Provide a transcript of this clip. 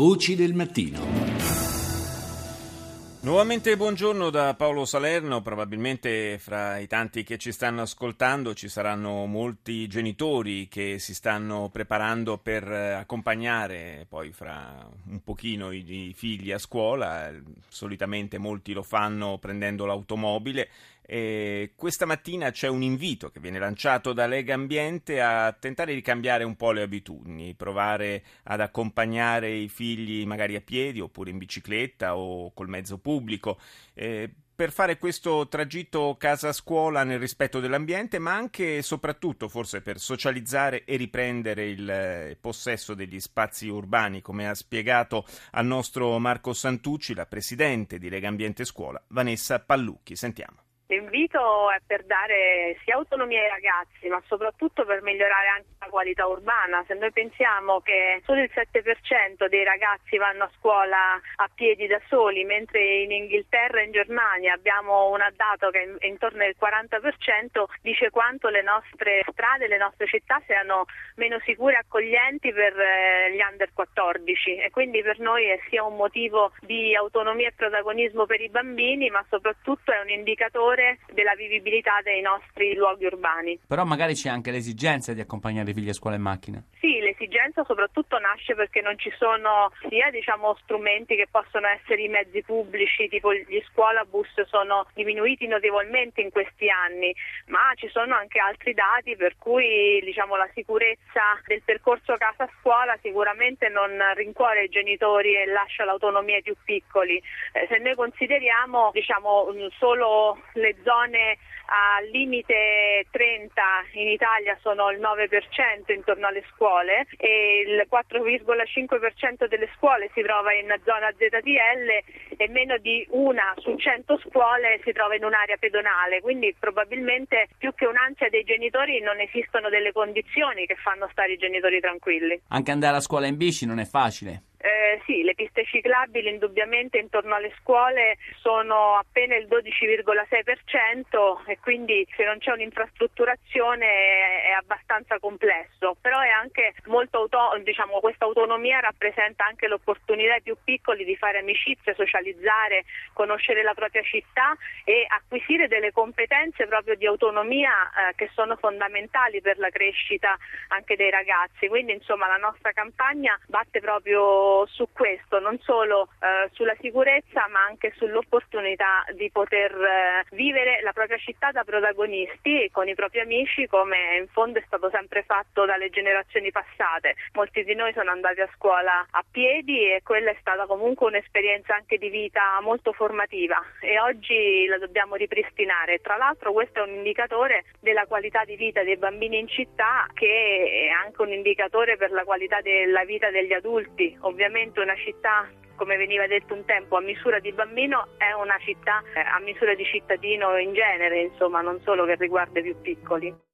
Voci del mattino. Nuovamente buongiorno da Paolo Salerno, probabilmente fra i tanti che ci stanno ascoltando ci saranno molti genitori che si stanno preparando per accompagnare poi fra un pochino i figli a scuola, solitamente molti lo fanno prendendo l'automobile e questa mattina c'è un invito che viene lanciato da Lega Ambiente a tentare di cambiare un po' le abitudini, provare ad accompagnare i figli magari a piedi oppure in bicicletta o col mezzo pubblico. Eh, per fare questo tragitto casa-scuola nel rispetto dell'ambiente, ma anche e soprattutto forse per socializzare e riprendere il eh, possesso degli spazi urbani, come ha spiegato al nostro Marco Santucci, la presidente di Lega Ambiente Scuola, Vanessa Pallucchi. Sentiamo. L'invito è per dare sia autonomia ai ragazzi, ma soprattutto per migliorare anche la qualità urbana. Se noi pensiamo che solo il 7% dei ragazzi vanno a scuola a piedi da soli, mentre in Inghilterra e in Germania abbiamo un dato che è intorno al 40%, dice quanto le nostre strade, le nostre città siano meno sicure e accoglienti per eh, gli under 14 e quindi per noi è sia un motivo di autonomia e protagonismo per i bambini, ma soprattutto è un indicatore migliore della vivibilità dei nostri luoghi urbani. Però magari c'è anche l'esigenza di accompagnare i figli a scuola in macchina. Sì, l'esigenza soprattutto nasce perché non ci sono sia diciamo, strumenti che possono essere i mezzi pubblici, tipo gli scuolabus sono diminuiti notevolmente in questi anni, ma ci sono anche altri dati per cui diciamo, la sicurezza del percorso casa-scuola sicuramente non rincuora i genitori e lascia l'autonomia ai più piccoli. Eh, se noi consideriamo diciamo, solo le le zone a limite 30 in Italia sono il 9% intorno alle scuole e il 4,5% delle scuole si trova in zona ZTL e meno di una su 100 scuole si trova in un'area pedonale, quindi probabilmente più che un'ansia dei genitori non esistono delle condizioni che fanno stare i genitori tranquilli. Anche andare a scuola in bici non è facile. Eh, sì, le piste ciclabili indubbiamente intorno alle scuole sono appena il 12,6% e quindi se non c'è un'infrastrutturazione è abbastanza complesso, però è molto auto- diciamo, questa autonomia rappresenta anche l'opportunità ai più piccoli di fare amicizie, socializzare, conoscere la propria città e acquisire delle competenze proprio di autonomia eh, che sono fondamentali per la crescita anche dei ragazzi. Quindi insomma la nostra campagna batte proprio su questo, non solo eh, sulla sicurezza ma anche sull'opportunità di poter eh, vivere la propria città da protagonisti con i propri amici come in fondo è stato sempre fatto dalle generazioni passate. Molti di noi sono andati a scuola a piedi e quella è stata comunque un'esperienza anche di vita molto formativa e oggi la dobbiamo ripristinare. Tra l'altro questo è un indicatore della qualità di vita dei bambini in città che è anche un indicatore per la qualità della vita degli adulti. Ovviamente ovviamente una città come veniva detto un tempo, a misura di bambino è una città eh, a misura di cittadino in genere, insomma, non solo che riguarda i più piccoli.